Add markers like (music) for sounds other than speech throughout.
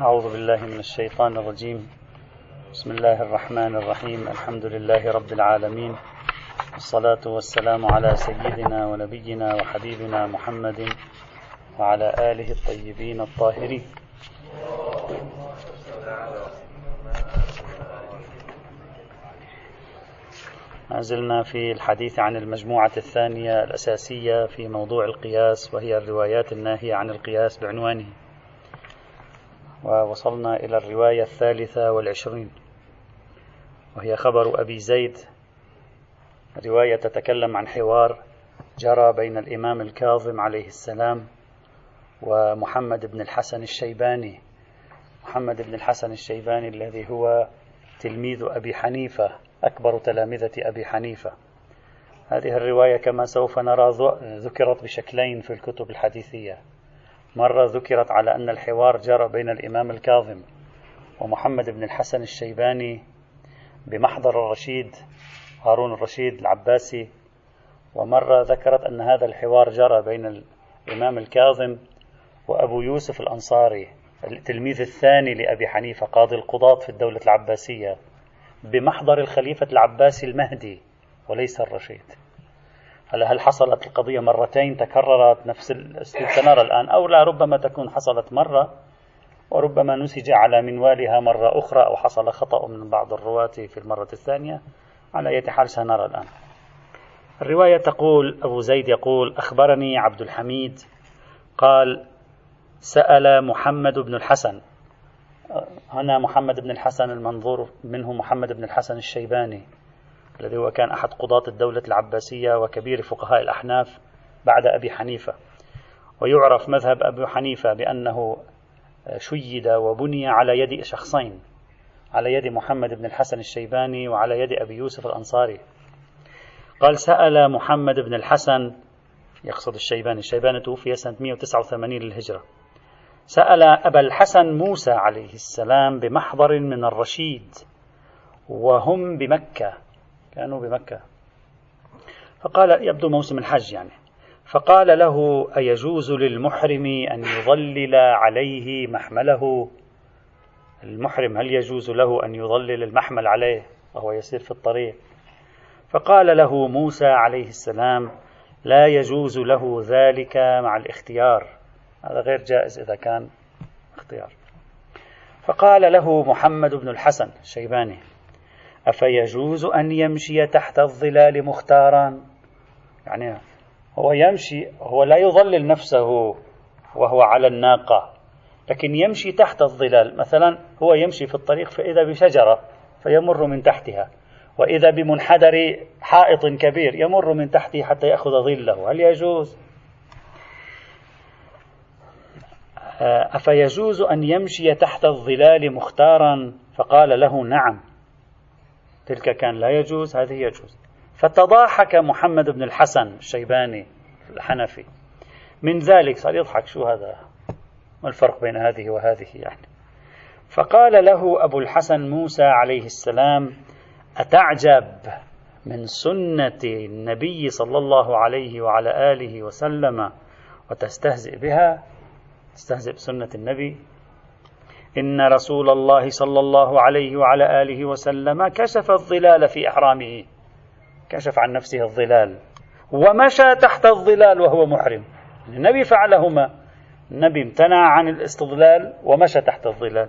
أعوذ بالله من الشيطان الرجيم. بسم الله الرحمن الرحيم. الحمد لله رب العالمين. والصلاة والسلام على سيدنا ونبينا وحبيبنا محمد وعلى آله الطيبين الطاهرين. زلنا في الحديث عن المجموعة الثانية الأساسية في موضوع القياس وهي الروايات الناهية عن القياس بعنوانه. ووصلنا إلى الرواية الثالثة والعشرين وهي خبر أبي زيد. رواية تتكلم عن حوار جرى بين الإمام الكاظم عليه السلام ومحمد بن الحسن الشيباني. محمد بن الحسن الشيباني الذي هو تلميذ أبي حنيفة أكبر تلامذة أبي حنيفة. هذه الرواية كما سوف نرى ذكرت بشكلين في الكتب الحديثية. مرة ذكرت على أن الحوار جرى بين الإمام الكاظم ومحمد بن الحسن الشيباني بمحضر الرشيد هارون الرشيد العباسي. ومرة ذكرت أن هذا الحوار جرى بين الإمام الكاظم وأبو يوسف الأنصاري التلميذ الثاني لأبي حنيفة قاضي القضاة في الدولة العباسية بمحضر الخليفة العباسي المهدي وليس الرشيد. هل هل حصلت القضية مرتين؟ تكررت نفس الأسلوب سنرى الآن. أو لا ربما تكون حصلت مرة وربما نسج على منوالها مرة أخرى أو حصل خطأ من بعض الرواة في المرة الثانية. على أي حال سنرى الآن. الرواية تقول أبو زيد يقول أخبرني عبد الحميد. قال سأل محمد بن الحسن. هنا محمد بن الحسن المنظور منه محمد بن الحسن الشيباني. الذي هو كان أحد قضاة الدولة العباسية وكبير فقهاء الأحناف بعد أبي حنيفة. ويعرف مذهب أبي حنيفة بأنه شيد وبني على يد شخصين على يد محمد بن الحسن الشيباني وعلى يد أبي يوسف الأنصاري. قال سأل محمد بن الحسن يقصد الشيباني الشيباني توفي سنة 189 للهجرة. سأل أبا الحسن موسى عليه السلام بمحضر من الرشيد وهم بمكة. كانوا بمكة. فقال يبدو موسم الحج يعني. فقال له أيجوز للمحرم أن يظلل عليه محمله؟ المحرم هل يجوز له أن يظلل المحمل عليه وهو يسير في الطريق؟ فقال له موسى عليه السلام لا يجوز له ذلك مع الاختيار. هذا غير جائز إذا كان اختيار. فقال له محمد بن الحسن الشيباني أفيجوز أن يمشي تحت الظلال مختارا يعني هو يمشي هو لا يظلل نفسه وهو على الناقة لكن يمشي تحت الظلال. مثلا هو يمشي في الطريق فإذا بشجرة فيمر من تحتها وإذا بمنحدر حائط كبير يمر من تحته حتى يأخذ ظله. هل يجوز؟ أفيجوز أن يمشي تحت الظلال مختارا؟ فقال له نعم. تلك كان لا يجوز هذه يجوز. فتضاحك محمد بن الحسن الشيباني الحنفي. من ذلك صار يضحك شو هذا؟ ما الفرق بين هذه وهذه يعني؟ فقال له أبو الحسن موسى عليه السلام أتعجب من سنة النبي صلى الله عليه وعلى آله وسلم وتستهزئ بها؟ تستهزئ بسنة النبي؟ إن رسول الله صلى الله عليه وعلى آله وسلم كشف الظلال في إحرامه. كشف عن نفسه الظلال. ومشى تحت الظلال وهو محرم. النبي فعلهما. النبي امتنع عن الاستظلال ومشى تحت الظلال.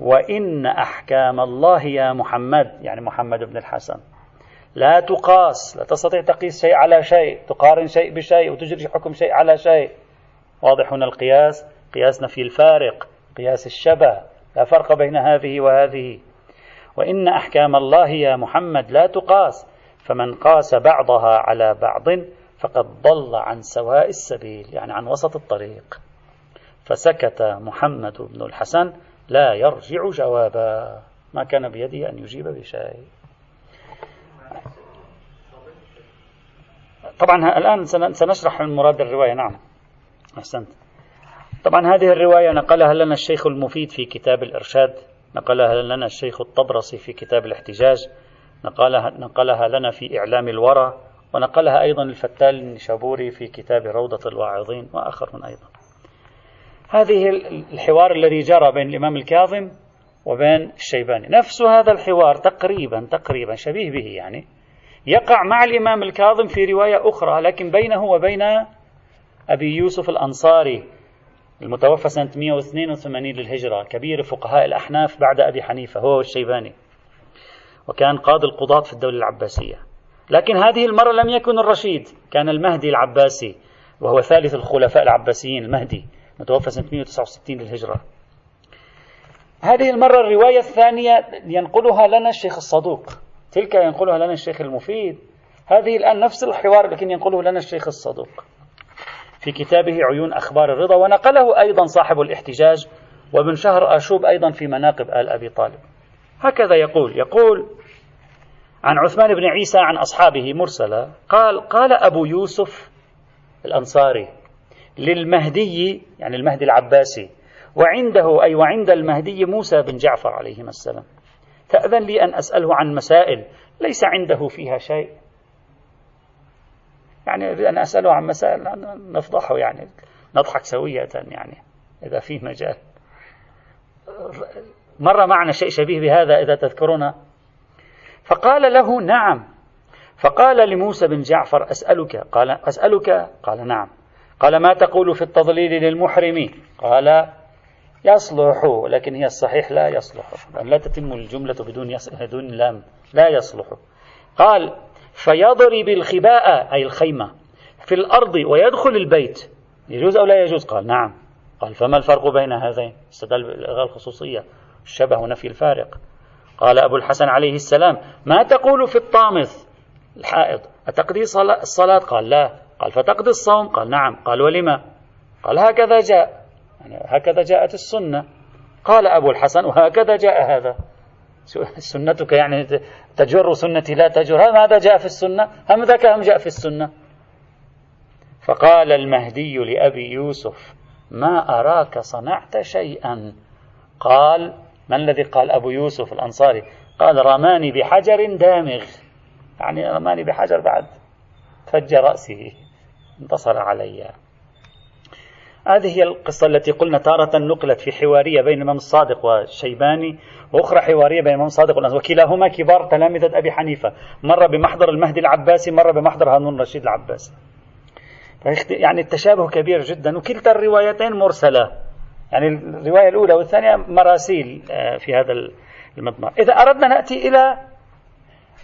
وإن أحكام الله يا محمد يعني محمد بن الحسن لا تقاس لا تستطيع تقيس شيء على شيء تقارن شيء بشيء وتجري حكم شيء على شيء. واضح هنا القياس قياس نفي الفارق. قياس الشبه لا فرق بين هذه وهذه. وإن أحكام الله يا محمد لا تقاس فمن قاس بعضها على بعض فقد ضل عن سواء السبيل يعني عن وسط الطريق. فسكت محمد بن الحسن لا يرجع جوابا. ما كان بيده أن يجيب بشيء طبعا الآن سنشرح المراد الرواية. نعم. أحسنت. طبعا هذه الرواية نقلها لنا الشيخ المفيد في كتاب الإرشاد نقلها لنا الشيخ الطبرسي في كتاب الاحتجاج نقلها, نقلها لنا في إعلام الورى ونقلها أيضا الفتال النشابوري في كتاب روضة الواعظين وآخر من أيضا. هذه الحوار الذي جرى بين الإمام الكاظم وبين الشيباني. نفس هذا الحوار تقريبا تقريبا شبيه به يعني يقع مع الإمام الكاظم في رواية أخرى لكن بينه وبين أبي يوسف الأنصاري المتوفى سنة 182 للهجرة كبير فقهاء الأحناف بعد أبي حنيفة هو والشيباني. وكان قاضي القضاة في الدولة العباسية. لكن هذه المرة لم يكن الرشيد كان المهدي العباسي وهو ثالث الخلفاء العباسيين المهدي متوفى سنة 169 للهجرة. هذه المرة الرواية الثانية ينقلها لنا الشيخ الصدوق. تلك ينقلها لنا الشيخ المفيد. هذه الآن نفس الحوار لكن ينقله لنا الشيخ الصدوق. في كتابه عيون أخبار الرضا ونقله أيضا صاحب الاحتجاج وابن شهر آشوب أيضا في مناقب آل أبي طالب. هكذا يقول. يقول عن عثمان بن عيسى عن أصحابه مرسلة قال قال أبو يوسف الأنصاري للمهدي يعني المهدي العباسي وعنده أي وعند المهدي موسى بن جعفر عليهما السلام تأذن لي أن أسأله عن مسائل ليس عنده فيها شيء. يعني أنا أسأله عن مسائل نفضحه يعني نضحك سوية يعني إذا في مجال. مر معنا شيء شبيه بهذا إذا تذكرون؟ فقال له نعم. فقال لموسى بن جعفر أسألك قال أسألك؟ قال نعم. قال ما تقول في التضليل للمحرم؟ قال يصلح لكن هي الصحيح لا يصلح. لا تتم الجملة بدون. بدون لام. لا يصلح. قال فيضرب الخباء أي الخيمة في الأرض ويدخل البيت. يجوز أو لا يجوز؟ قال نعم. قال فما الفرق بين هذين؟ استدل بالإلغاء الخصوصية. الشبه نفي الفارق. قال أبو الحسن عليه السلام ما تقول في الطامث؟ الحائض. أتقضي الصلاة؟ قال لا. قال فتقضي الصوم؟ قال نعم. قال ولما؟ قال هكذا جاء. يعني هكذا جاءت السنة. قال أبو الحسن وهكذا جاء هذا. سنتك يعني تجر سنتي لا تجر. ماذا جاء في السنة؟ هم ذاك هم جاء في السنة. فقال المهدي لأبي يوسف ما أراك صنعت شيئا؟ قال ما الذي قال أبو يوسف الأنصاري؟ قال رماني بحجر دامغ. يعني رماني بحجر بعد فج رأسه انتصر علي. هذه هي القصة التي قلنا تارة نقلت في حوارية بين الإمام الصادق والشيباني وأخرى حوارية بين الإمام الصادق والناس وكلاهما كبار تلامذة أبي حنيفة. مرة بمحضر المهدي العباسي مرة بمحضر هارون الرشيد العباسي. يعني التشابه كبير جدا وكلتا الروايتين مرسلة. يعني الرواية الأولى والثانية مراسيل آه، في هذا المضمار. إذا أردنا نأتي إلى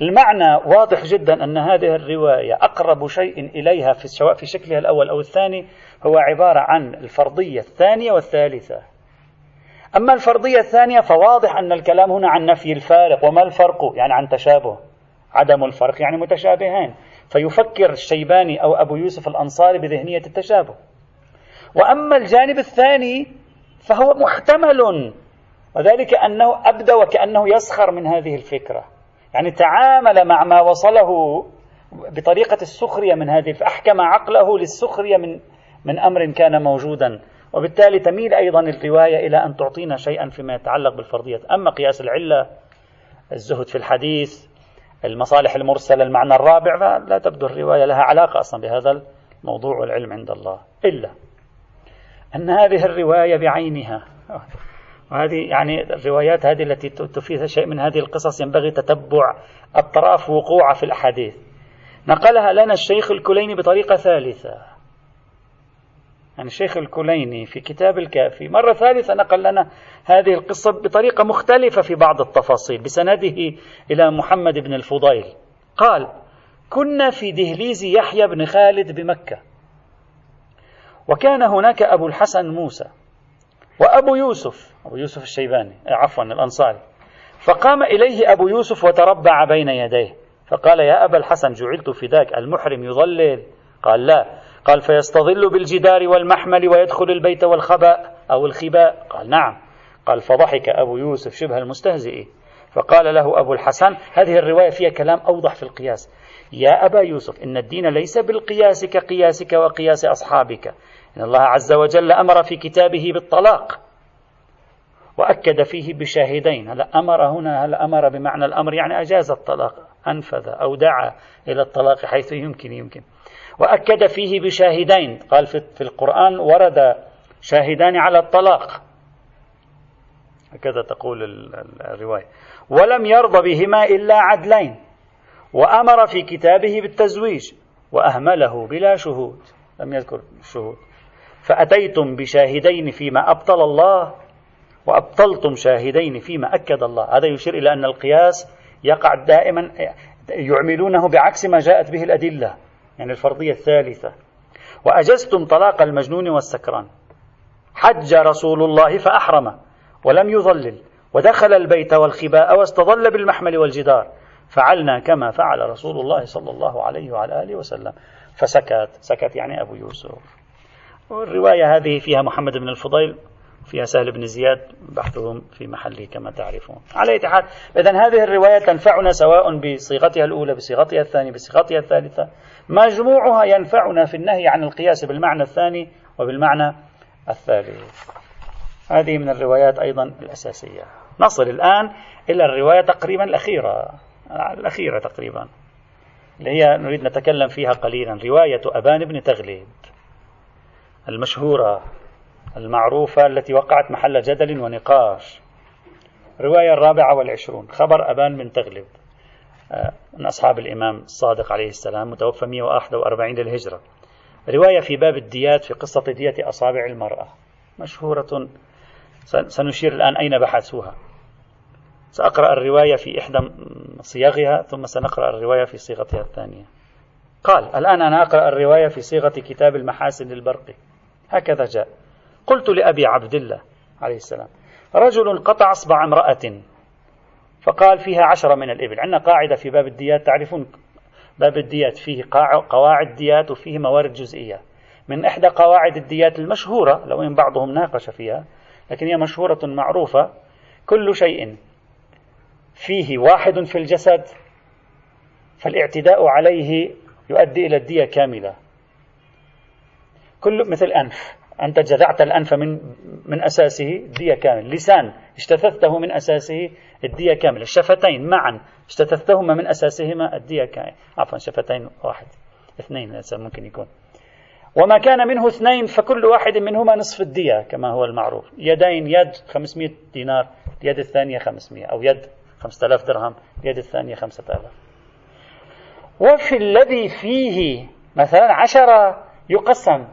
المعنى واضح جدا أن هذه الرواية أقرب شيء إليها في سواء في شكلها الأول أو الثاني هو عبارة عن الفرضية الثانية والثالثة. أما الفرضية الثانية فواضح أن الكلام هنا عن نفي الفارق وما الفرق؟ يعني عن تشابه عدم الفرق يعني متشابهين. فيفكر الشيباني أو أبو يوسف الأنصاري بذهنية التشابه. وأما الجانب الثاني فهو محتمل وذلك أنه أبدى وكأنه يسخر من هذه الفكرة. يعني تعامل مع ما وصله بطريقة السخرية من هذه فأحكم عقله للسخرية من من أمر كان موجودا. وبالتالي تميل أيضا الرواية إلى أن تعطينا شيئا فيما يتعلق بالفرضية. أما قياس العلة الزهد في الحديث المصالح المرسلة المعنى الرابع فلا تبدو الرواية لها علاقة أصلا بهذا الموضوع والعلم عند الله. إلا أن هذه الرواية بعينها. وهذه يعني الروايات هذه التي تفيد شيء من هذه القصص ينبغي تتبع أطراف وقوعها في الأحاديث. نقلها لنا الشيخ الكليني بطريقة ثالثة. يعني الشيخ الكليني في كتاب الكافي مرة ثالثة نقل لنا هذه القصة بطريقة مختلفة في بعض التفاصيل بسنده إلى محمد بن الفضيل. قال كنا في دهليز يحيى بن خالد بمكة وكان هناك أبو الحسن موسى وأبو يوسف أبو يوسف الشيباني عفوا الأنصاري. فقام إليه أبو يوسف وتربع بين يديه فقال يا أبا الحسن جعلت فداك المحرم يضلل. قال لا. قال فيستظل بالجدار والمحمل ويدخل البيت والخباء أو الخباء. قال نعم. قال فضحك أبو يوسف شبه المستهزئ. فقال له أبو الحسن هذه الرواية فيها كلام أوضح في القياس. يا أبا يوسف إن الدين ليس بالقياس كقياسك وقياس أصحابك. إن الله عز وجل أمر في كتابه بالطلاق وأكد فيه بشاهدين. هل أمر هنا؟ هل أمر بمعنى الأمر؟ يعني أجاز الطلاق أنفذ أو دعا إلى الطلاق حيث يمكن يمكن. وأكد فيه بشاهدين. قال في القرآن ورد شاهدان على الطلاق. هكذا تقول الرواية. ولم يرضى بهما إلا عدلين. وأمر في كتابه بالتزويج. وأهمله بلا شهود. لم يذكر الشهود فأتيتم بشاهدين فيما أبطل الله وأبطلتم شاهدين فيما أكد الله. هذا يشير إلى أن القياس يقع دائما يعملونه بعكس ما جاءت به الأدلة يعني الفرضية الثالثة. وأجزتم طلاق المجنون والسكران. حج رسول الله فأحرم ولم يضلل ودخل البيت والخباء واستظل بالمحمل والجدار. فعلنا كما فعل رسول الله صلى الله عليه وعلى آله وسلم. فسكت سكت يعني أبو يوسف. والرواية هذه فيها محمد بن الفضيل فيها سهل بن زياد بحثهم في محله كما تعرفون. على أي حال إذا هذه الرواية تنفعنا سواء بصيغتها الأولى بصيغتها الثانية بصيغتها الثالثة. مجموعها ينفعنا في النهي عن القياس بالمعنى الثاني وبالمعنى الثالث. هذه من الروايات أيضا الأساسية. نصل الآن إلى الرواية تقريبا الأخيرة الأخيرة تقريبا اللي هي نريد نتكلم فيها قليلا رواية أبان بن تغلب المشهورة المعروفة التي وقعت محل جدل ونقاش. الرواية الرابعة والعشرون خبر أبان بن تغلب. آه، من أصحاب الإمام الصادق عليه السلام متوفى 141 للهجرة. رواية في باب الديات في قصة دية أصابع المرأة. مشهورة. سنشير الآن أين بحثوها. سأقرأ الرواية في إحدى صياغها ثم سنقرأ الرواية في صيغتها الثانية. قال الآن أنا أقرأ الرواية في صيغة كتاب المحاسن للبرقي هكذا جاء. قلت لأبي عبد الله عليه السلام رجل قطع أصبع امرأة فقال فيها عشرة من الإبل. عندنا قاعدة في باب الديات تعرفون باب الديات فيه قواعد ديات وفيه موارد جزئية. من إحدى قواعد الديات المشهورة لو إن بعضهم ناقش فيها لكن هي مشهورة معروفة كل شيء فيه واحد في الجسد فالاعتداء عليه يؤدي إلى الدية كاملة. كل مثل أنف. أنت جذعت الأنف من من أساسه الدية كامل. لسان اجتثثته من أساسه الدية كاملة الشفتين معا اجتثثتهما من أساسهما الدية كاملة عفوا شفتين واحد. اثنين ممكن يكون. وما كان منه اثنين فكل واحد منهما نصف الدية كما هو المعروف. يدين يد 500 دينار اليد الثانية 500 أو يد 5000 درهم اليد الثانية 5000 وفي الذي فيه مثلا عشرة يقسم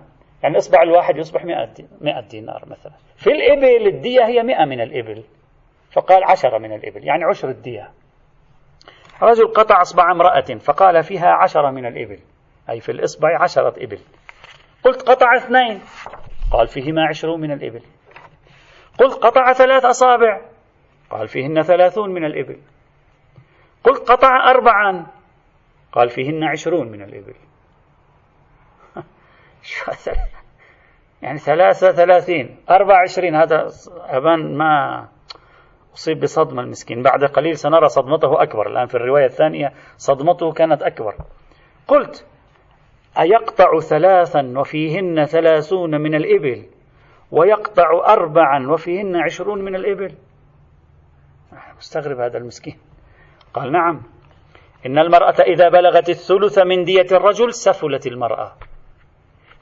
يعني الإصبع الواحد يصبح 100 دينار مثلا. في الإبل الدية هي 100 من الإبل فقال عشرة من الإبل يعني عشر الدية. رجل قطع إصبع امرأة فقال فيها عشرة من الإبل أي في الإصبع عشرة إبل. قلت قطع اثنين قال فيهما عشرون من الإبل. قلت قطع ثلاث أصابع قال فيهن ثلاثون من الإبل. قلت قطع أربعا قال فيهن عشرون من الإبل. (laughs) يعني ثلاثة ثلاثين أربع عشرين هذا أبان ما أصيب بصدمة المسكين. بعد قليل سنرى صدمته أكبر. الآن في الرواية الثانية صدمته كانت أكبر. قلت أيقطع ثلاثا وفيهن ثلاثون من الإبل ويقطع أربعا وفيهن عشرون من الإبل. مستغرب هذا المسكين. قال نعم. إن المرأة إذا بلغت الثلث من دية الرجل سفلت المرأة.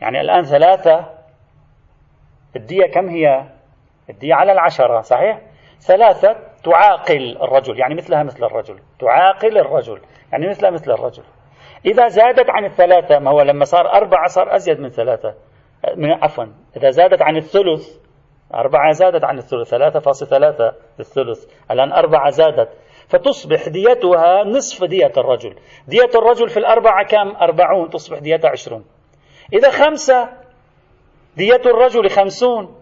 يعني الآن ثلاثة الدية كم هي؟ الدية على العشرة صحيح؟ ثلاثة تعاقل الرجل يعني مثلها مثل الرجل تعاقل الرجل يعني مثلها مثل الرجل. إذا زادت عن الثلاثة ما هو لما صار أربعة صار أزيد من ثلاثة من عفوا إذا زادت عن الثلث أربعة زادت عن الثلث ثلاثة فاصل ثلاثة الثلث الآن أربعة زادت فتصبح ديتها نصف دية الرجل. دية الرجل في الأربعة كم؟ أربعون تصبح ديتها عشرون. إذا خمسة دية الرجل خمسون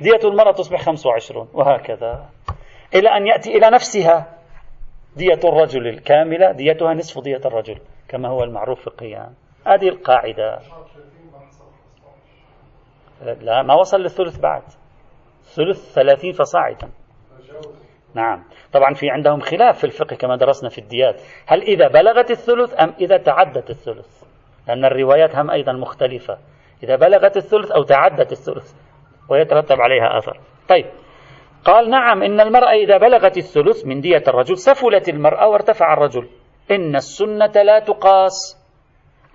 دية المرأة تصبح خمس وعشرون وهكذا. إلى أن يأتي إلى نفسها دية الرجل الكاملة ديتها نصف دية الرجل كما هو المعروف فقهيا هذه القاعدة. لا ما وصل للثلث بعد. ثلث ثلاثين فصاعدا. نعم. طبعا في عندهم خلاف في الفقه كما درسنا في الديات. هل إذا بلغت الثلث أم إذا تعدت الثلث؟ لأن الروايات هم أيضا مختلفة. إذا بلغت الثلث أو تعدت الثلث ويترتب عليها أثر. طيب. قال نعم إن المرأة إذا بلغت الثلث من دية الرجل سفلت المرأة وارتفع الرجل. إن السنة لا تقاس.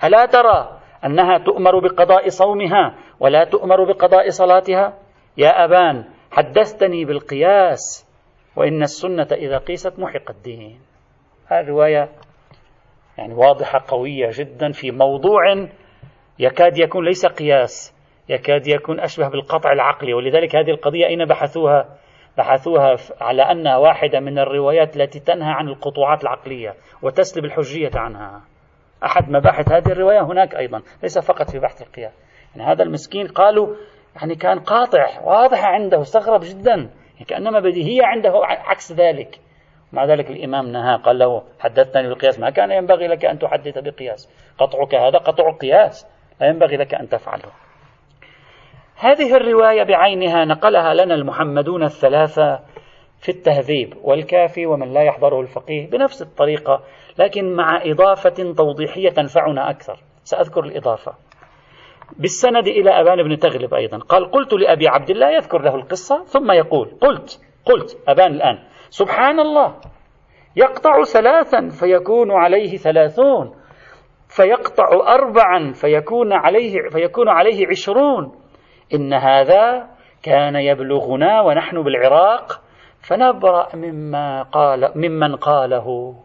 ألا ترى أنها تؤمر بقضاء صومها ولا تؤمر بقضاء صلاتها؟ يا أبان حدثتني بالقياس. وإن السنة إذا قيست محق الدين. هذه الرواية يعني واضحة قوية جدا في موضوع يكاد يكون ليس قياس يكاد يكون أشبه بالقطع العقلي ولذلك هذه القضية أين بحثوها؟ بحثوها على أنها واحدة من الروايات التي تنهى عن القطوعات العقلية وتسلب الحجية عنها. أحد مباحث هذه الرواية هناك أيضا ليس فقط في بحث القياس. يعني هذا المسكين قالوا يعني كان قاطع واضح عنده استغرب جدا يعني كأنما بديهية عنده عكس ذلك. مع ذلك الإمام نهى قال له حدثتني بالقياس ما كان ينبغي لك أن تحدث بقياس. قطعك هذا قطع قياس لا ينبغي لك أن تفعله. هذه الرواية بعينها نقلها لنا المحمدون الثلاثة في التهذيب والكافي ومن لا يحضره الفقيه بنفس الطريقة لكن مع إضافة توضيحية تنفعنا أكثر. سأذكر الإضافة. بالسند إلى أبان بن تغلب أيضا قال قلت لأبي عبد الله يذكر له القصة ثم يقول قلت قلت أبان الآن سبحان الله يقطع ثلاثا فيكون عليه ثلاثون. فيقطع أربعا فيكون عليه فيكون عليه عشرون. إن هذا كان يبلغنا ونحن بالعراق. فنبرأ مما قال ممن قاله.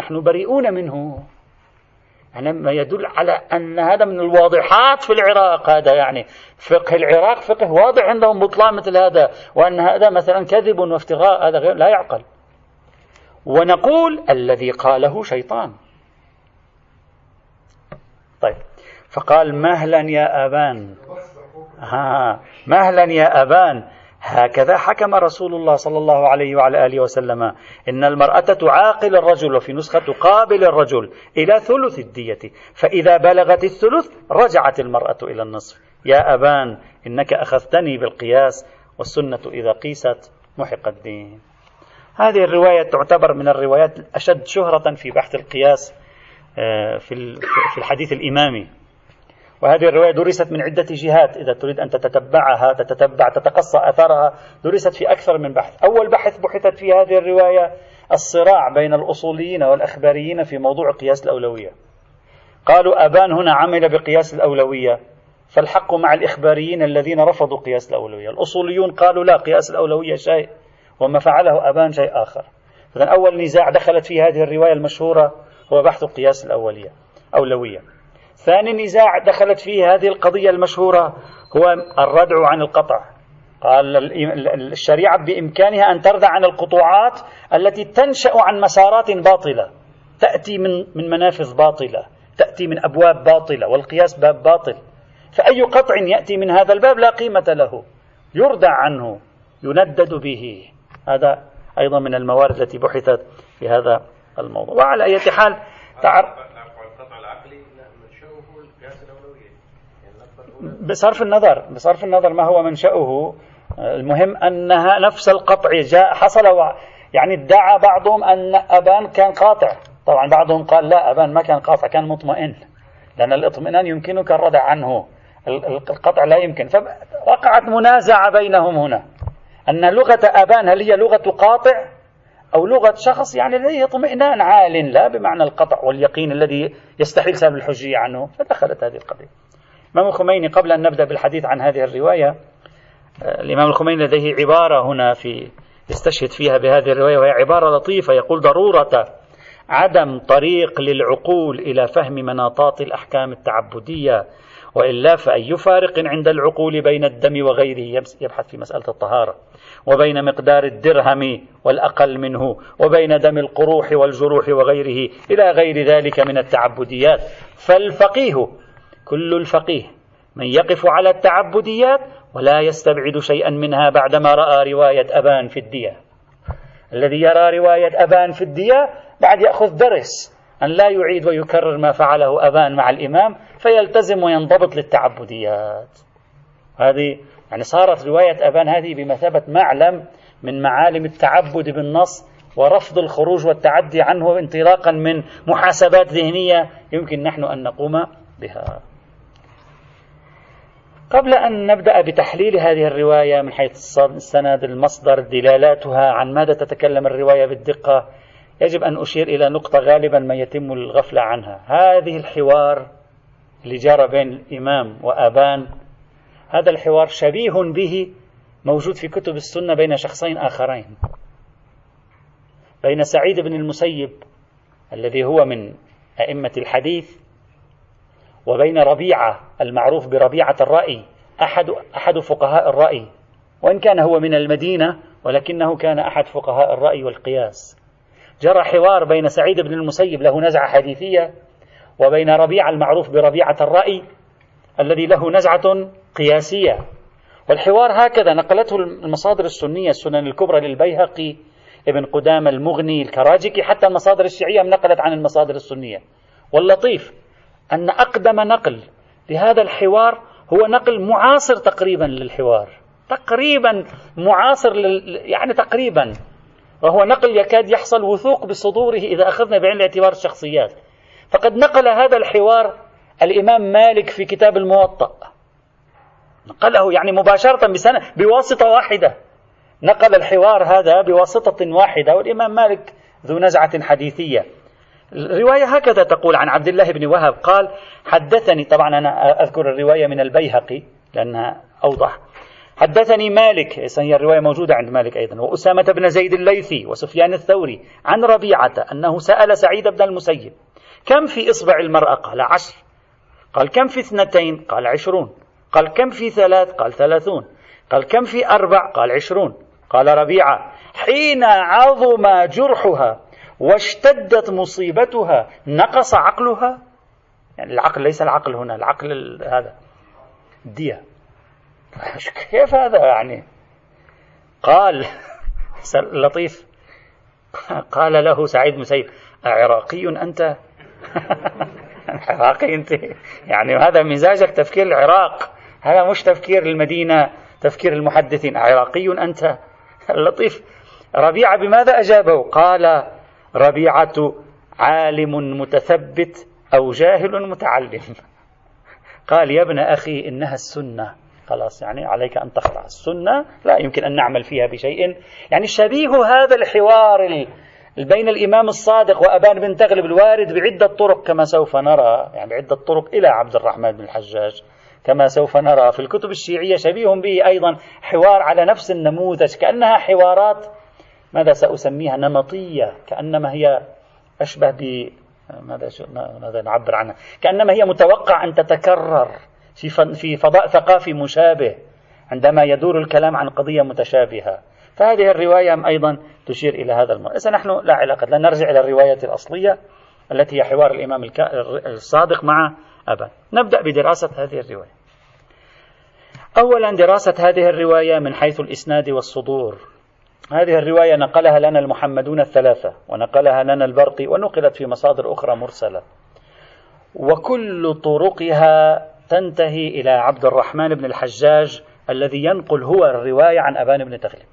نحن بريئون منه. يعني ما يدل على أن هذا من الواضحات في العراق هذا يعني. فقه العراق فقه واضح عندهم بطلان مثل هذا وأن هذا مثلا كذب وافتراء هذا غير لا يعقل. ونقول الذي قاله شيطان. طيب. فقال مهلا يا أبان. ها مهلا يا أبان. هكذا حكم رسول الله صلى الله عليه وعلى آله وسلم إن المرأة تعاقل الرجل وفي نسخة تقابل الرجل إلى ثلث الدية فإذا بلغت الثلث رجعت المرأة إلى النصف. يا أبان إنك أخذتني بالقياس والسنة إذا قيست محق الدين. هذه الرواية تعتبر من الروايات الأشد شهرة في بحث القياس آه، في الحديث الإمامي. وهذه الرواية درست من عدة جهات إذا تريد أن تتتبعها تتتبع تتقصى أثرها درست في أكثر من بحث. أول بحث بحثت في هذه الرواية الصراع بين الأصوليين والأخباريين في موضوع قياس الأولوية. قالوا أبان هنا عمل بقياس الأولوية فالحق مع الإخباريين الذين رفضوا قياس الأولوية. الأصوليون قالوا لا قياس الأولوية شيء وما فعله أبان شيء آخر. إذن أول نزاع دخلت في هذه الرواية المشهورة هو بحث قياس الأولية أولوية. ثاني نزاع دخلت فيه هذه القضية المشهورة هو الردع عن القطع. قال الشريعة بإمكانها أن تردع عن القطوعات التي تنشأ عن مسارات باطلة. تأتي من من منافذ باطلة. تأتي من أبواب باطلة والقياس باب باطل. فأي قطع يأتي من هذا الباب لا قيمة له. يردع عنه يندد به. هذا أيضا من الموارد التي بحثت في هذا الموضوع. وعلى أي حال تعرف بصرف النظر بصرف النظر ما هو منشأه. المهم أنها نفس القطع جاء حصل يعني ادعى بعضهم أن أبان كان قاطع. طبعا بعضهم قال لا أبان ما كان قاطع كان مطمئن. لأن الاطمئنان يمكنك الردع عنه. القطع لا يمكن. فوقعت منازعة بينهم هنا. أن لغة أبان هل هي لغة قاطع أو لغة شخص؟ يعني لديه اطمئنان عال لا بمعنى القطع واليقين الذي يستحيل سلب الحجية عنه. فدخلت هذه القضية. الإمام الخميني قبل أن نبدأ بالحديث عن هذه الرواية؟ آه، الإمام الخميني لديه عبارة هنا في يستشهد فيها بهذه الرواية وهي عبارة لطيفة. يقول ضرورة عدم طريق للعقول إلى فهم مناطات الأحكام التعبدية وإلا فأي فارق عند العقول بين الدم وغيره؟ يبحث في مسألة الطهارة. وبين مقدار الدرهم والأقل منه وبين دم القروح والجروح وغيره إلى غير ذلك من التعبديات. فالفقيه كل الفقيه من يقف على التعبديات ولا يستبعد شيئا منها بعدما رأى رواية أبان في الدية. الذي يرى رواية أبان في الدية بعد يأخذ درس أن لا يعيد ويكرر ما فعله أبان مع الإمام فيلتزم وينضبط للتعبديات. هذه يعني صارت رواية أبان هذه بمثابة معلم من معالم التعبد بالنص ورفض الخروج والتعدي عنه انطلاقا من محاسبات ذهنية يمكن نحن أن نقوم بها. قبل أن نبدأ بتحليل هذه الرواية من حيث السند المصدر دلالاتها عن ماذا تتكلم الرواية بالدقة يجب أن أشير إلى نقطة غالبا ما يتم الغفلة عنها. هذه الحوار اللي جرى بين الإمام وأبان هذا الحوار شبيه به موجود في كتب السنة بين شخصين آخرين بين سعيد بن المسيب الذي هو من أئمة الحديث وبين ربيعة المعروف بربيعة الرأي أحد أحد فقهاء الرأي. وإن كان هو من المدينة ولكنه كان أحد فقهاء الرأي والقياس. جرى حوار بين سعيد بن المسيب له نزعة حديثية وبين ربيعة المعروف بربيعة الرأي الذي له نزعة قياسية. والحوار هكذا نقلته المصادر السنية السنن الكبرى للبيهقي ابن قدامة المغني الكراجكي حتى المصادر الشيعية نقلت عن المصادر السنية. واللطيف أن أقدم نقل لهذا الحوار هو نقل معاصر تقريبا للحوار. تقريبا معاصر لل... يعني تقريبا. وهو نقل يكاد يحصل وثوق بصدوره إذا أخذنا بعين الاعتبار الشخصيات. فقد نقل هذا الحوار الإمام مالك في كتاب الموطأ. نقله يعني مباشرة بسنة بواسطة واحدة. نقل الحوار هذا بواسطة واحدة والإمام مالك ذو نزعة حديثية. الرواية هكذا تقول عن عبد الله بن وهب قال حدثني طبعا أنا أذكر الرواية من البيهقي لأنها أوضح. حدثني مالك هي الرواية موجودة عند مالك أيضا وأسامة بن زيد الليثي وسفيان الثوري عن ربيعة أنه سأل سعيد بن المسيب كم في إصبع المرأة؟ قال عشر. قال كم في اثنتين؟ قال عشرون. قال كم في ثلاث؟ قال ثلاثون. قال كم في أربع؟ قال عشرون. قال ربيعة حين عظم جرحها واشتدت مصيبتها نقص عقلها. يعني العقل ليس العقل هنا العقل هذا. الدية. (laughs) كيف هذا يعني؟ قال (laughs) لطيف. قال له سعيد مسيب أعراقي أنت؟ (laughs) عراقي أنت. يعني هذا مزاجك تفكير العراق. هذا مش تفكير المدينة تفكير المحدثين. عراقي أنت؟ اللطيف ربيعة بماذا أجابه؟ قال ربيعة عالم متثبت أو جاهل متعلم. (laughs) قال يا ابن أخي إنها السنة. خلاص يعني عليك أن تخضع السنة. لا يمكن أن نعمل فيها بشيء. يعني شبيه هذا الحوار بين الإمام الصادق وأبان بن تغلب الوارد بعدة طرق كما سوف نرى. يعني بعدة طرق إلى عبد الرحمن بن الحجاج. كما سوف نرى في الكتب الشيعية شبيه به أيضا حوار على نفس النموذج كأنها حوارات ماذا سأسميها؟ نمطية كأنما هي أشبه ب ماذا ماذا نعبر عنها؟ كأنما هي متوقع أن تتكرر في في فضاء ثقافي مشابه عندما يدور الكلام عن قضية متشابهة. فهذه الرواية أيضا تشير إلى هذا المرء إذا نحن لا علاقة لا نرجع إلى الرواية الأصلية التي هي حوار الإمام الصادق مع أبا نبدأ بدراسة هذه الرواية. أولا دراسة هذه الرواية من حيث الإسناد والصدور. هذه الرواية نقلها لنا المحمدون الثلاثة ونقلها لنا البرقي ونقلت في مصادر أخرى مرسلة. وكل طرقها تنتهي إلى عبد الرحمن بن الحجاج الذي ينقل هو الرواية عن أبان بن تغلب.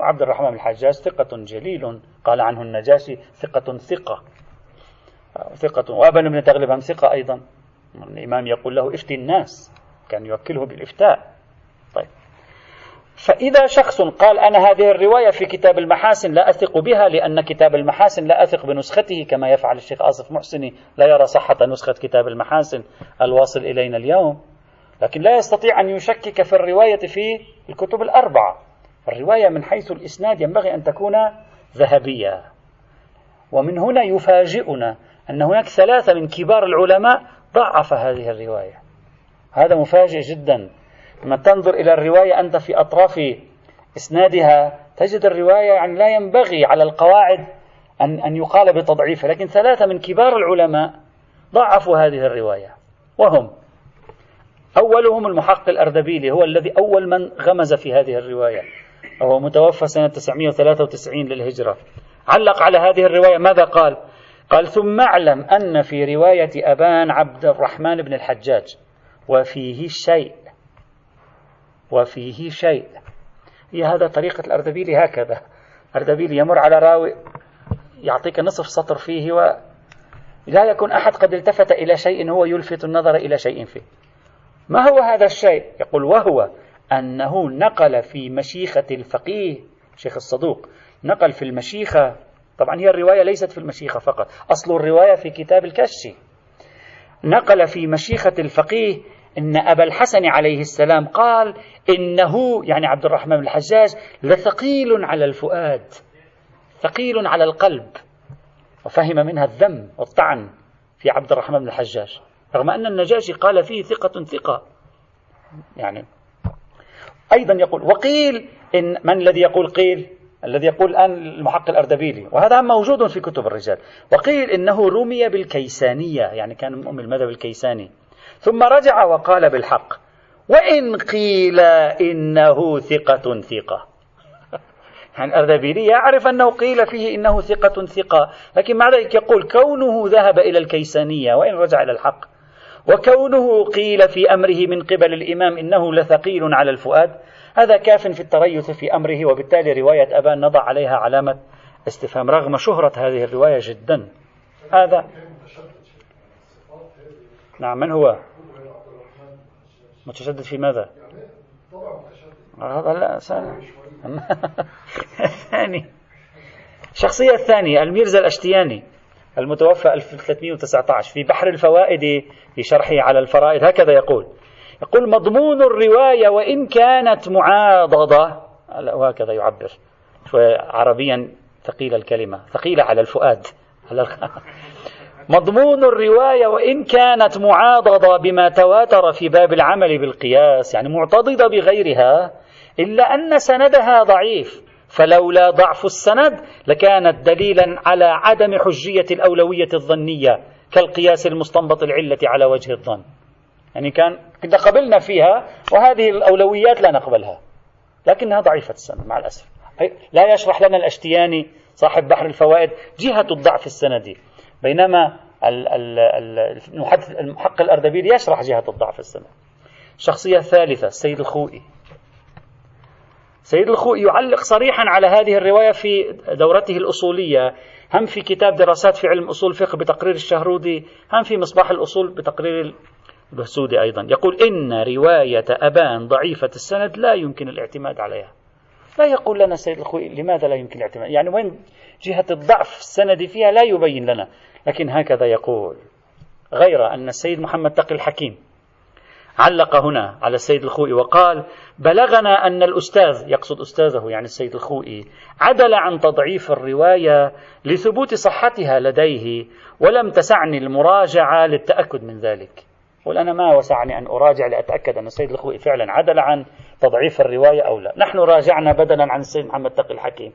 وعبد الرحمن بن الحجاج ثقة جليل قال عنه النجاشي ثقة ثقة. ثقة وأبان بن تغلب هم ثقة أيضا. الإمام يقول له افتي الناس كان يوكله بالإفتاء. فإذا شخص قال أنا هذه الرواية في كتاب المحاسن لا أثق بها لأن كتاب المحاسن لا أثق بنسخته كما يفعل الشيخ آصف محسني لا يرى صحة نسخة كتاب المحاسن الواصل إلينا اليوم. لكن لا يستطيع أن يشكك في الرواية في الكتب الأربعة. الرواية من حيث الإسناد ينبغي أن تكون ذهبية. ومن هنا يفاجئنا أن هناك ثلاثة من كبار العلماء ضعف هذه الرواية. هذا مفاجئ جدا. لما تنظر إلى الرواية أنت في أطراف إسنادها تجد الرواية يعني لا ينبغي على القواعد أن أن يقال بتضعيفها لكن ثلاثة من كبار العلماء ضعفوا هذه الرواية وهم أولهم المحقق الأردبيلي هو الذي أول من غمز في هذه الرواية وهو متوفى سنة 993 للهجرة علق على هذه الرواية ماذا قال؟ قال ثم اعلم أن في رواية أبان عبد الرحمن بن الحجاج وفيه شيء وفيه شيء. هي هذا طريقة الأردبيلي هكذا. أردبيلي يمر على راوي يعطيك نصف سطر فيه و لا يكون أحد قد التفت إلى شيء هو يلفت النظر إلى شيء فيه. ما هو هذا الشيء؟ يقول وهو أنه نقل في مشيخة الفقيه شيخ الصدوق نقل في المشيخة. طبعا هي الرواية ليست في المشيخة فقط أصل الرواية في كتاب الكشي نقل في مشيخة الفقيه إن أبا الحسن عليه السلام قال إنه يعني عبد الرحمن بن الحجاج لثقيل على الفؤاد ثقيل على القلب وفهم منها الذم والطعن في عبد الرحمن بن الحجاج رغم أن النجاشي قال فيه ثقة ثقة. يعني أيضا يقول وقيل إن من الذي يقول قيل؟ الذي يقول الآن المحقق الأردبيلي وهذا موجود في كتب الرجال. وقيل إنه رمي بالكيسانية يعني كان من أم المذهب الكيساني. ثم رجع وقال بالحق. وإن قيل إنه ثقة ثقة. (laughs) يعني الأردبيلي يعرف أنه قيل فيه إنه ثقة ثقة. لكن مع ذلك يقول؟ كونه ذهب إلى الكيسانية وإن رجع إلى الحق. وكونه قيل في أمره من قبل الإمام إنه لثقيل على الفؤاد هذا كاف في التريث في أمره. وبالتالي رواية أبان نضع عليها علامة استفهام رغم شهرة هذه الرواية جدا. هذا نعم من هو؟ متشدد في ماذا؟ هذا لا (laughs) ثاني. الشخصية الثانية الميرزا الأشتياني المتوفى 1319 في بحر الفوائد في شرحه على الفرائض هكذا يقول. يقول مضمون الرواية وإن كانت معاضدة وهكذا يعبر. عربيا ثقيل الكلمة ثقيلة على الفؤاد مضمون الرواية وإن كانت معاضدة بما تواتر في باب العمل بالقياس يعني معتضدة بغيرها إلا أن سندها ضعيف فلولا ضعف السند لكانت دليلا على عدم حجية الأولوية الظنية كالقياس المستنبط العلة على وجه الظن. يعني كان كنا قبلنا فيها وهذه الأولويات لا نقبلها. لكنها ضعيفة السند مع الأسف. لا يشرح لنا الأشتياني صاحب بحر الفوائد جهة الضعف السندي. بينما المحقق الأردبيلي يشرح جهة الضعف السندي الشخصية الثالثة السيد الخوئي. سيد الخوئي يعلق صريحا على هذه الرواية في دورته الأصولية. هم في كتاب دراسات في علم أصول الفقه بتقرير الشهرودي هم في مصباح الأصول بتقرير البهسودي أيضا. يقول إن رواية أبان ضعيفة السند لا يمكن الاعتماد عليها. لا يقول لنا سيد الخوئي لماذا لا يمكن الاعتماد؟ يعني وين جهة الضعف السندي فيها لا يبين لنا. لكن هكذا يقول غير أن السيد محمد تقي الحكيم علق هنا على السيد الخوئي وقال بلغنا أن الأستاذ يقصد أستاذه يعني السيد الخوئي عدل عن تضعيف الرواية لثبوت صحتها لديه ولم تسعني المراجعة للتأكد من ذلك. قل أنا ما وسعني أن أراجع لأتأكد أن السيد الخوئي فعلا عدل عن تضعيف الرواية أو لا. نحن راجعنا بدلا عن السيد محمد تقي الحكيم.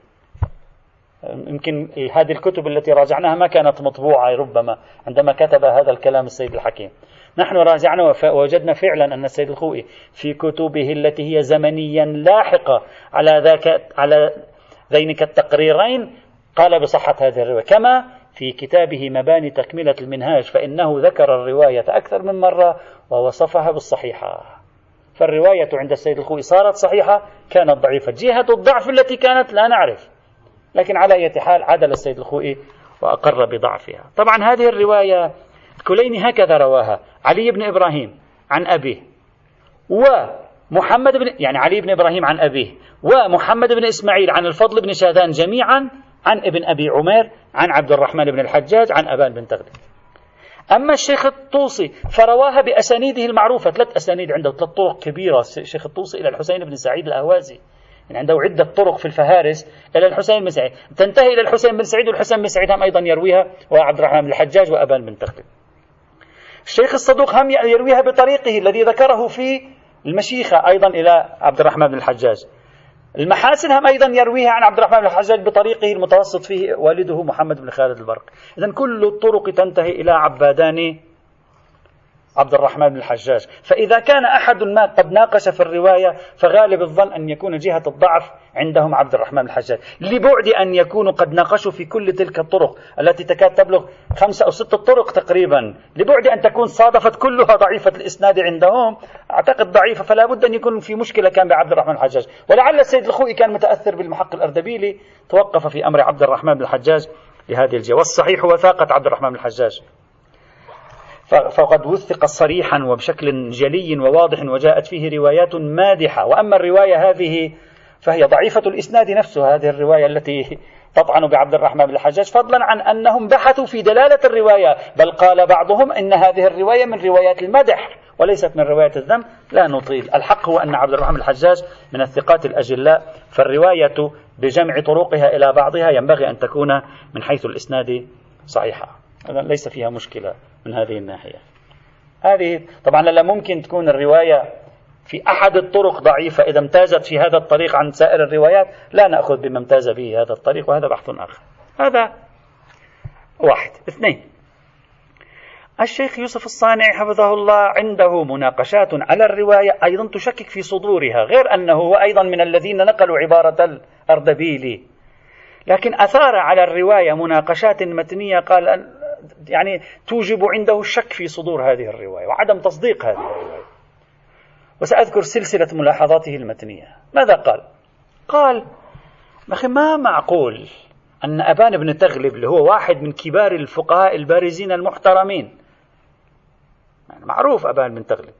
يمكن هذه الكتب التي راجعناها ما كانت مطبوعة ربما عندما كتب هذا الكلام السيد الحكيم. نحن راجعنا ووجدنا فعلا أن السيد الخوئي في كتبه التي هي زمنيا لاحقة على ذاك على ذينك التقريرين قال بصحة هذه الرواية كما في كتابه مباني تكملة المنهاج فإنه ذكر الرواية أكثر من مرة ووصفها بالصحيحة. فالرواية عند السيد الخوئي صارت صحيحة كانت ضعيفة. جهة الضعف التي كانت لا نعرف. لكن على أي حال عدل السيد الخوئي وأقر بضعفها. طبعا هذه الرواية الكليني هكذا رواها. علي بن إبراهيم عن أبيه ومحمد بن يعني علي بن إبراهيم عن أبيه ومحمد بن إسماعيل عن الفضل بن شاذان جميعا عن ابن أبي عمير عن عبد الرحمن بن الحجاج عن أبان بن تغلب. أما الشيخ الطوسي فرواها بأسانيده المعروفة ثلاث أسانيد عنده ثلاث طرق كبيرة الشيخ الطوسي إلى الحسين بن سعيد الأهوازي. يعني عنده عدة طرق في الفهارس إلى الحسين بن سعيد. تنتهي إلى الحسين بن سعيد والحسين بن سعيد هم أيضا يرويها وعبد الرحمن بن الحجاج وأبان بن تغلب الشيخ الصدوق هم يرويها بطريقه الذي ذكره في المشيخة أيضا إلى عبد الرحمن بن الحجاج. المحاسن هم أيضا يرويها عن عبد الرحمن بن الحجاج بطريقه المتوسط فيه والده محمد بن خالد البرق. إذا كل الطرق تنتهي إلى عبادان عبد الرحمن بن الحجاج. فإذا كان أحد ما قد ناقش في الرواية فغالب الظن أن يكون جهة الضعف عندهم عبد الرحمن بن الحجاج. لبعد أن يكونوا قد ناقشوا في كل تلك الطرق التي تكاد تبلغ خمسة أو ستة طرق تقريبا. لبعد أن تكون صادفت كلها ضعيفة الإسناد عندهم أعتقد ضعيفة فلا بد أن يكون في مشكلة كان بعبد الرحمن بن الحجاج. ولعل السيد الخوئي كان متأثر بالمحق الأردبيلي توقف في أمر عبد الرحمن بن الحجاج لهذه الجهة. والصحيح وثاقة عبد الرحمن بن الحجاج. فقد وثق صريحا وبشكل جلي وواضح وجاءت فيه روايات مادحة. وأما الرواية هذه فهي ضعيفة الإسناد نفسها هذه الرواية التي تطعن بعبد الرحمن بن الحجاج فضلا عن أنهم بحثوا في دلالة الرواية بل قال بعضهم إن هذه الرواية من روايات المدح وليست من رواية الذم. لا نطيل. الحق هو أن عبد الرحمن الحجاج من الثقات الأجلاء فالرواية بجمع طرقها إلى بعضها ينبغي أن تكون من حيث الإسناد صحيحة. ليس فيها مشكلة. من هذه الناحية. هذه طبعا لا ممكن تكون الرواية في أحد الطرق ضعيفة. إذا امتازت في هذا الطريق عن سائر الروايات لا نأخذ بما امتاز به هذا الطريق وهذا بحث آخر. هذا واحد. اثنين. الشيخ يوسف الصانع حفظه الله عنده مناقشات على الرواية أيضا تشكك في صدورها غير أنه هو أيضا من الذين نقلوا عبارة الأردبيلي لكن أثار على الرواية مناقشات متنية قال يعني توجب عنده الشك في صدور هذه الرواية وعدم تصديق هذه الرواية. وسأذكر سلسلة ملاحظاته المتنية. ماذا قال؟ قال أخي ما معقول أن أبان بن تغلب اللي هو واحد من كبار الفقهاء البارزين المحترمين؟ يعني معروف أبان بن تغلب.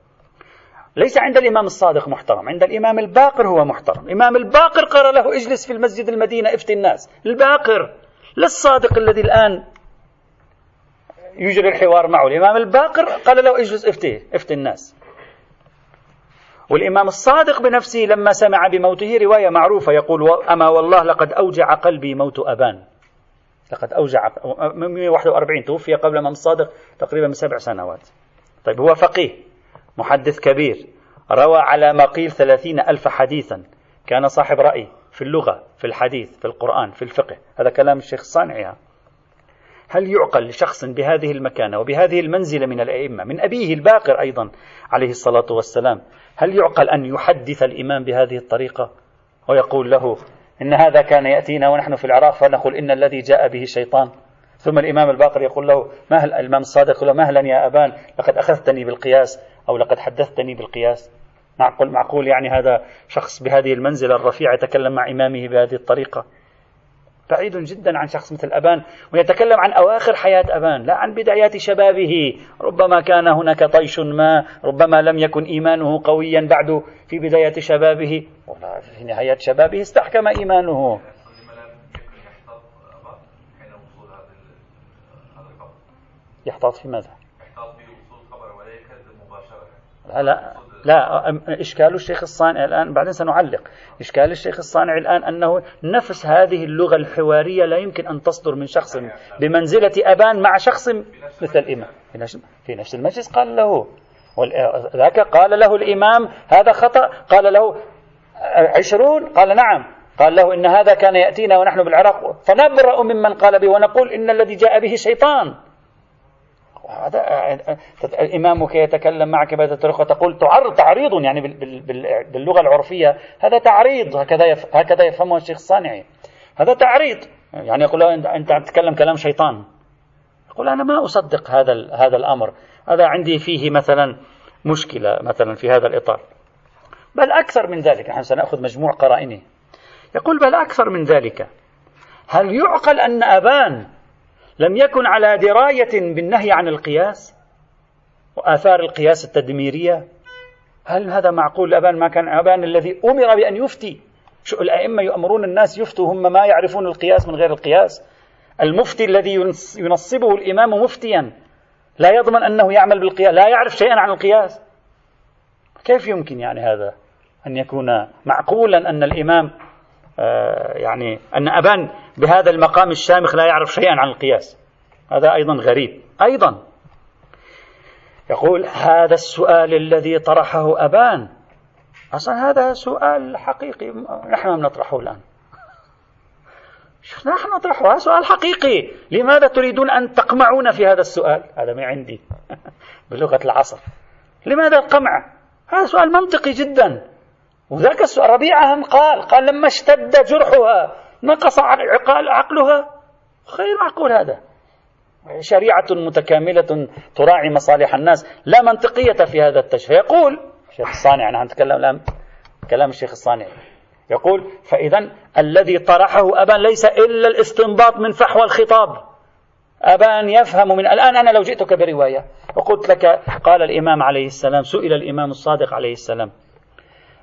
ليس عند الإمام الصادق محترم عند الإمام الباقر هو محترم. الإمام الباقر قال له اجلس في المسجد المدينة افتي الناس. الباقر لا الصادق الذي الآن يجري الحوار معه. الإمام الباقر قال له اجلس افتي افتي الناس. والإمام الصادق بنفسه لما سمع بموته رواية معروفة يقول أما والله لقد أوجع قلبي موت أبان. لقد أوجع 141 توفي قبل الإمام الصادق تقريبا من سبع سنوات. طيب هو فقيه محدث كبير روى على ما قيل ثلاثين ألف حديثا. كان صاحب رأي في اللغة في الحديث في القرآن في الفقه. هذا كلام الشيخ الصانعي. هل يعقل لشخص بهذه المكانة وبهذه المنزلة من الأئمة من أبيه الباقر أيضا عليه الصلاة والسلام هل يعقل أن يحدث الإمام بهذه الطريقة ويقول له إن هذا كان يأتينا ونحن في العراق فنقول إن الذي جاء به شيطان؟ ثم الإمام الباقر يقول له مهل الإمام الصادق يقول له مهلا يا أبان لقد أخذتني بالقياس أو لقد حدثتني بالقياس؟ معقول معقول يعني هذا شخص بهذه المنزلة الرفيعة يتكلم مع إمامه بهذه الطريقة. بعيد جدا عن شخص مثل أبان ويتكلم عن أواخر حياة أبان لا عن بدايات شبابه. ربما كان هناك طيش ما ربما لم يكن إيمانه قويا بعد في بداية شبابه. في نهاية شبابه استحكم إيمانه. يحتاط في ماذا؟ يحتاط في وصول الخبر ولا يكذب مباشرة. لا لا. لا إشكال الشيخ الصانع الآن بعدين سنعلق. إشكال الشيخ الصانع الآن أنه نفس هذه اللغة الحوارية لا يمكن أن تصدر من شخص بمنزلة أبان مع شخص مثل الإمام. في نفس المجلس قال له ذاك قال له الإمام هذا خطأ. قال له عشرون؟ قال نعم. قال له إن هذا كان يأتينا ونحن بالعراق. فنبرأ ممن قال به ونقول إن الذي جاء به شيطان. هذا إمامك يتكلم معك بهذه الطريقة تقول تعرض تعريض يعني باللغة العرفية هذا تعريض هكذا هكذا يفهمه الشيخ الصانعي هذا تعريض. يعني يقول أنت تتكلم كلام شيطان. يقول أنا ما أصدق هذا هذا الأمر. هذا عندي فيه مثلا مشكلة مثلا في هذا الإطار. بل أكثر من ذلك نحن سنأخذ مجموع قرائنه. يقول بل أكثر من ذلك. هل يعقل أن أبان لم يكن على دراية بالنهي عن القياس وآثار القياس التدميرية. هل هذا معقول أبان ما كان أبان الذي أمر بأن يفتي؟ شو الأئمة يأمرون الناس يفتوا هم ما يعرفون القياس من غير القياس؟ المفتي الذي ينصبه الإمام مفتيا لا يضمن أنه يعمل بالقياس لا يعرف شيئا عن القياس. كيف يمكن يعني هذا أن يكون معقولا أن الإمام يعني أن أبان بهذا المقام الشامخ لا يعرف شيئا عن القياس. هذا أيضا غريب. أيضا يقول هذا السؤال الذي طرحه أبان. أصلا هذا سؤال حقيقي. نحن نطرحه الآن. نحن نطرحه. هذا سؤال حقيقي. لماذا تريدون أن تقمعون في هذا السؤال؟ هذا ما عندي. (laughs) بلغة العصر. لماذا القمع؟ هذا سؤال منطقي جدا. وذاك ربيعة قال قال لما اشتد جرحها نقص عقال عقلها. غير معقول هذا. شريعة متكاملة تراعي مصالح الناس لا منطقية في هذا التشريع يقول الشيخ الصانع نحن نتكلم الآن كلام الشيخ الصانع. يقول فإذا الذي طرحه أبان ليس إلا الاستنباط من فحوى الخطاب. أبان يفهم من الآن أنا لو جئتك برواية وقلت لك قال الإمام عليه السلام سئل الإمام الصادق عليه السلام.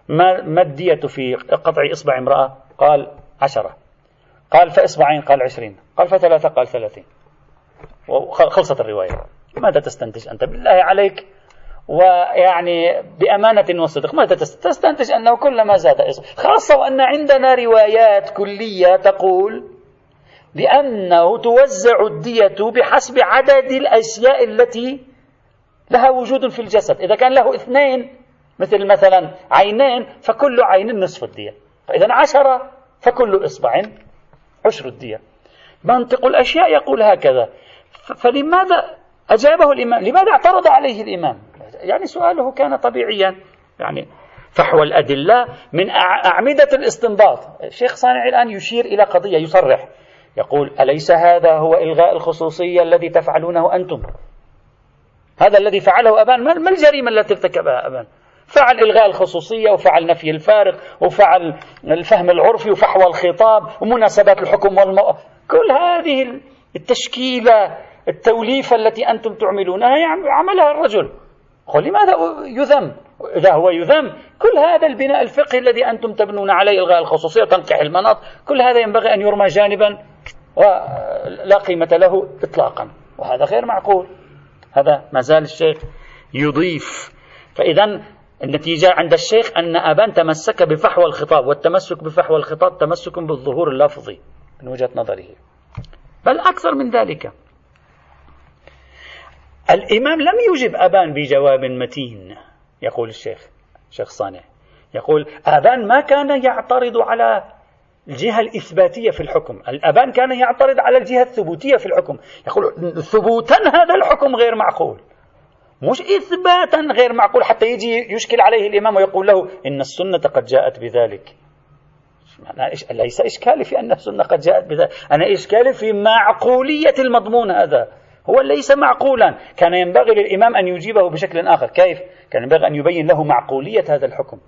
ما, ما الدية في قطع إصبع امرأة؟ قال عشرة. قال فإصبعين قال عشرين. قال فثلاثة قال ثلاثين. وخلصت الرواية. ماذا تستنتج أنت؟ بالله عليك. ويعني بأمانة وصدق ماذا تستنتج أنه كلما زاد خاصة وأن عندنا روايات كلية تقول بأنه توزع الدية بحسب عدد الأشياء التي لها وجود في الجسد. إذا كان له اثنين مثل مثلا عينين فكل عين نصف الدية. فإذا عشرة فكل إصبع عشر الدية. منطق الأشياء يقول هكذا. فلماذا أجابه الإمام؟ لماذا اعترض عليه الإمام؟ يعني سؤاله كان طبيعيا. يعني فحوى الأدلة من أعمدة الاستنباط. الشيخ صانع الآن يشير إلى قضية يصرح. يقول أليس هذا هو إلغاء الخصوصية الذي تفعلونه أنتم؟ هذا الذي فعله أبان. ما الجريمة التي ارتكبها أبان؟ فعل إلغاء الخصوصية وفعل نفي الفارق وفعل الفهم العرفي وفحوى الخطاب ومناسبات الحكم والمو... كل هذه التشكيلة التوليفة التي أنتم تعملونها عملها الرجل. قل لماذا يذم؟ إذا هو يذم كل هذا البناء الفقهي الذي أنتم تبنون عليه إلغاء الخصوصية وتنكح المناط كل هذا ينبغي أن يرمى جانبا ولا قيمة له إطلاقا. وهذا غير معقول. هذا ما زال الشيخ يضيف. فإذا النتيجة عند الشيخ أن أبان تمسك بفحوى الخطاب والتمسك بفحوى الخطاب تمسك بالظهور اللفظي من وجهة نظره. بل أكثر من ذلك. الإمام لم يجب أبان بجواب متين يقول الشيخ شيخ صانع. يقول أبان ما كان يعترض على الجهة الإثباتية في الحكم. الأبان كان يعترض على الجهة الثبوتية في الحكم. يقول ثبوتا هذا الحكم غير معقول. مش إثباتا غير معقول حتى يجي يشكل عليه الإمام ويقول له إن السنة قد جاءت بذلك. أنا ليس إشكالي في أن السنة قد جاءت بذلك. أنا إشكالي في معقولية المضمون هذا. هو ليس معقولا. كان ينبغي للإمام أن يجيبه بشكل آخر. كيف؟ كان ينبغي أن يبين له معقولية هذا الحكم.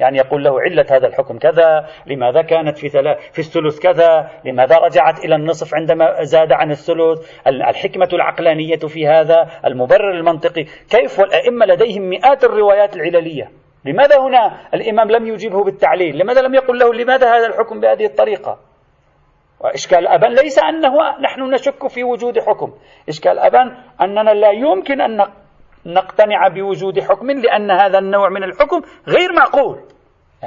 يعني يقول له علة هذا الحكم كذا لماذا كانت في في الثلث كذا؟ لماذا رجعت إلى النصف عندما زاد عن الثلث؟ الحكمة العقلانية في هذا المبرر المنطقي. كيف والأئمة لديهم مئات الروايات العللية؟ لماذا هنا الإمام لم يجيبه بالتعليل؟ لماذا لم يقل له لماذا هذا الحكم بهذه الطريقة؟ وإشكال أبان ليس أنه نحن نشك في وجود حكم. إشكال أبان أننا لا يمكن أن نقتنع بوجود حكم لأن هذا النوع من الحكم غير معقول.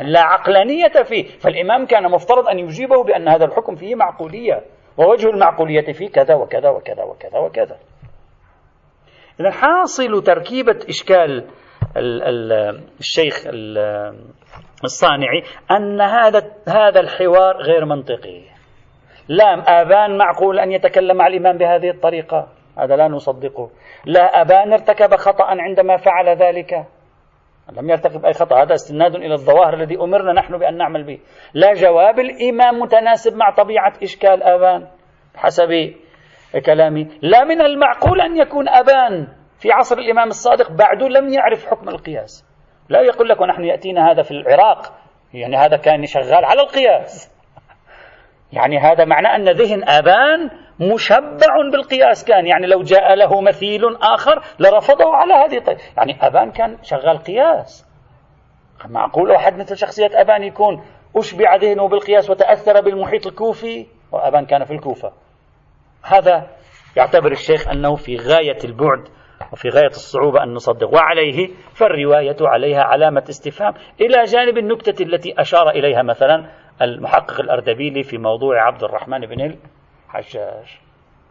لا عقلانية فيه. فالإمام كان مفترض أن يجيبه بأن هذا الحكم فيه معقولية. ووجه المعقولية فيه كذا وكذا وكذا وكذا وكذا. إذا حاصل تركيبة إشكال الشيخ الصانعي أن هذا هذا الحوار غير منطقي. لا آبان معقول أن يتكلم مع الإمام بهذه الطريقة. هذا لا نصدقه. لا أبان ارتكب خطأ عندما فعل ذلك. لم يرتكب أي خطأ. هذا استناد إلى الظواهر الذي أمرنا نحن بأن نعمل به. لا جواب الإمام متناسب مع طبيعة إشكال أبان حسب كلامي. لا من المعقول أن يكون أبان في عصر الإمام الصادق بعد لم يعرف حكم القياس. لا يقول لك ونحن يأتينا هذا في العراق. يعني هذا كان شغال على القياس. يعني هذا معناه أن ذهن أبان مشبع بالقياس كان. يعني لو جاء له مثيل آخر لرفضه على هذه الطريقة. يعني أبان كان شغال قياس. معقول واحد مثل شخصية أبان يكون أشبع ذهنه بالقياس وتأثر بالمحيط الكوفي وأبان كان في الكوفة. هذا يعتبر الشيخ أنه في غاية البعد وفي غاية الصعوبة أن نصدق. وعليه فالرواية عليها علامة استفهام. إلى جانب النكتة التي أشار إليها مثلا المحقق الأردبيلي في موضوع عبد الرحمن بن الحجاج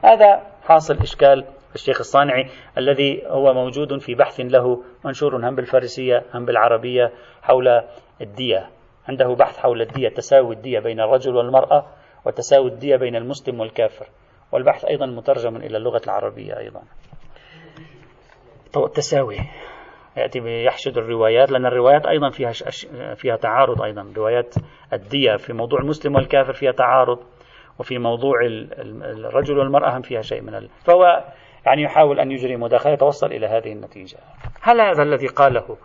هذا حاصل إشكال الشيخ الصانعي الذي هو موجود في بحث له منشور هم بالفارسية هم بالعربية حول الدية. عنده بحث حول الدية تساوي الدية بين الرجل والمرأة وتساوي الدية بين المسلم والكافر. والبحث أيضا مترجم إلى اللغة العربية أيضا. التساوي يأتي يحشد الروايات لأن الروايات أيضا فيها فيها تعارض أيضا. روايات الدية في موضوع المسلم والكافر فيها تعارض. وفي موضوع الرجل والمرأة هم فيها شيء من ال... فهو يعني يحاول أن يجري مداخلة يتوصل إلى هذه النتيجة. هل هذا الذي قاله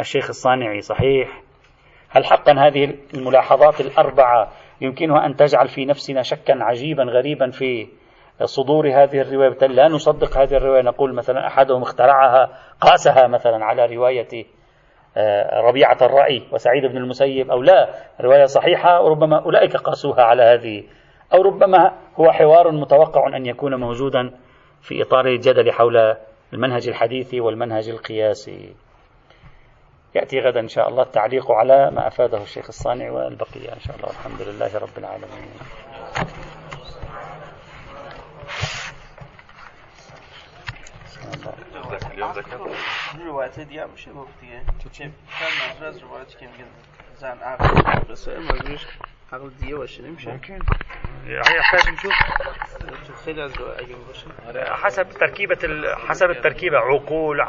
الشيخ الصانعي صحيح؟ هل حقا هذه الملاحظات الأربعة يمكنها أن تجعل في نفسنا شكا عجيبا غريبا في صدور هذه الرواية؟ لا نصدق هذه الرواية. نقول مثلا أحدهم اخترعها قاسها مثلا على رواية آه، ربيعة الرأي وسعيد بن المسيب أو لا رواية صحيحة وربما أولئك قاسوها على هذه أو ربما هو حوار متوقع أن يكون موجودا في إطار الجدل حول المنهج الحديثي والمنهج القياسي. يأتي غدا إن شاء الله التعليق على ما أفاده الشيخ الصانع والبقية. إن شاء الله الحمد لله رب العالمين. مفتيه كان عقل بس منظورش وش نمشي ممكن. يحتاج نشوف. خيلي از حسب تركيبة حسب التركيبة عقول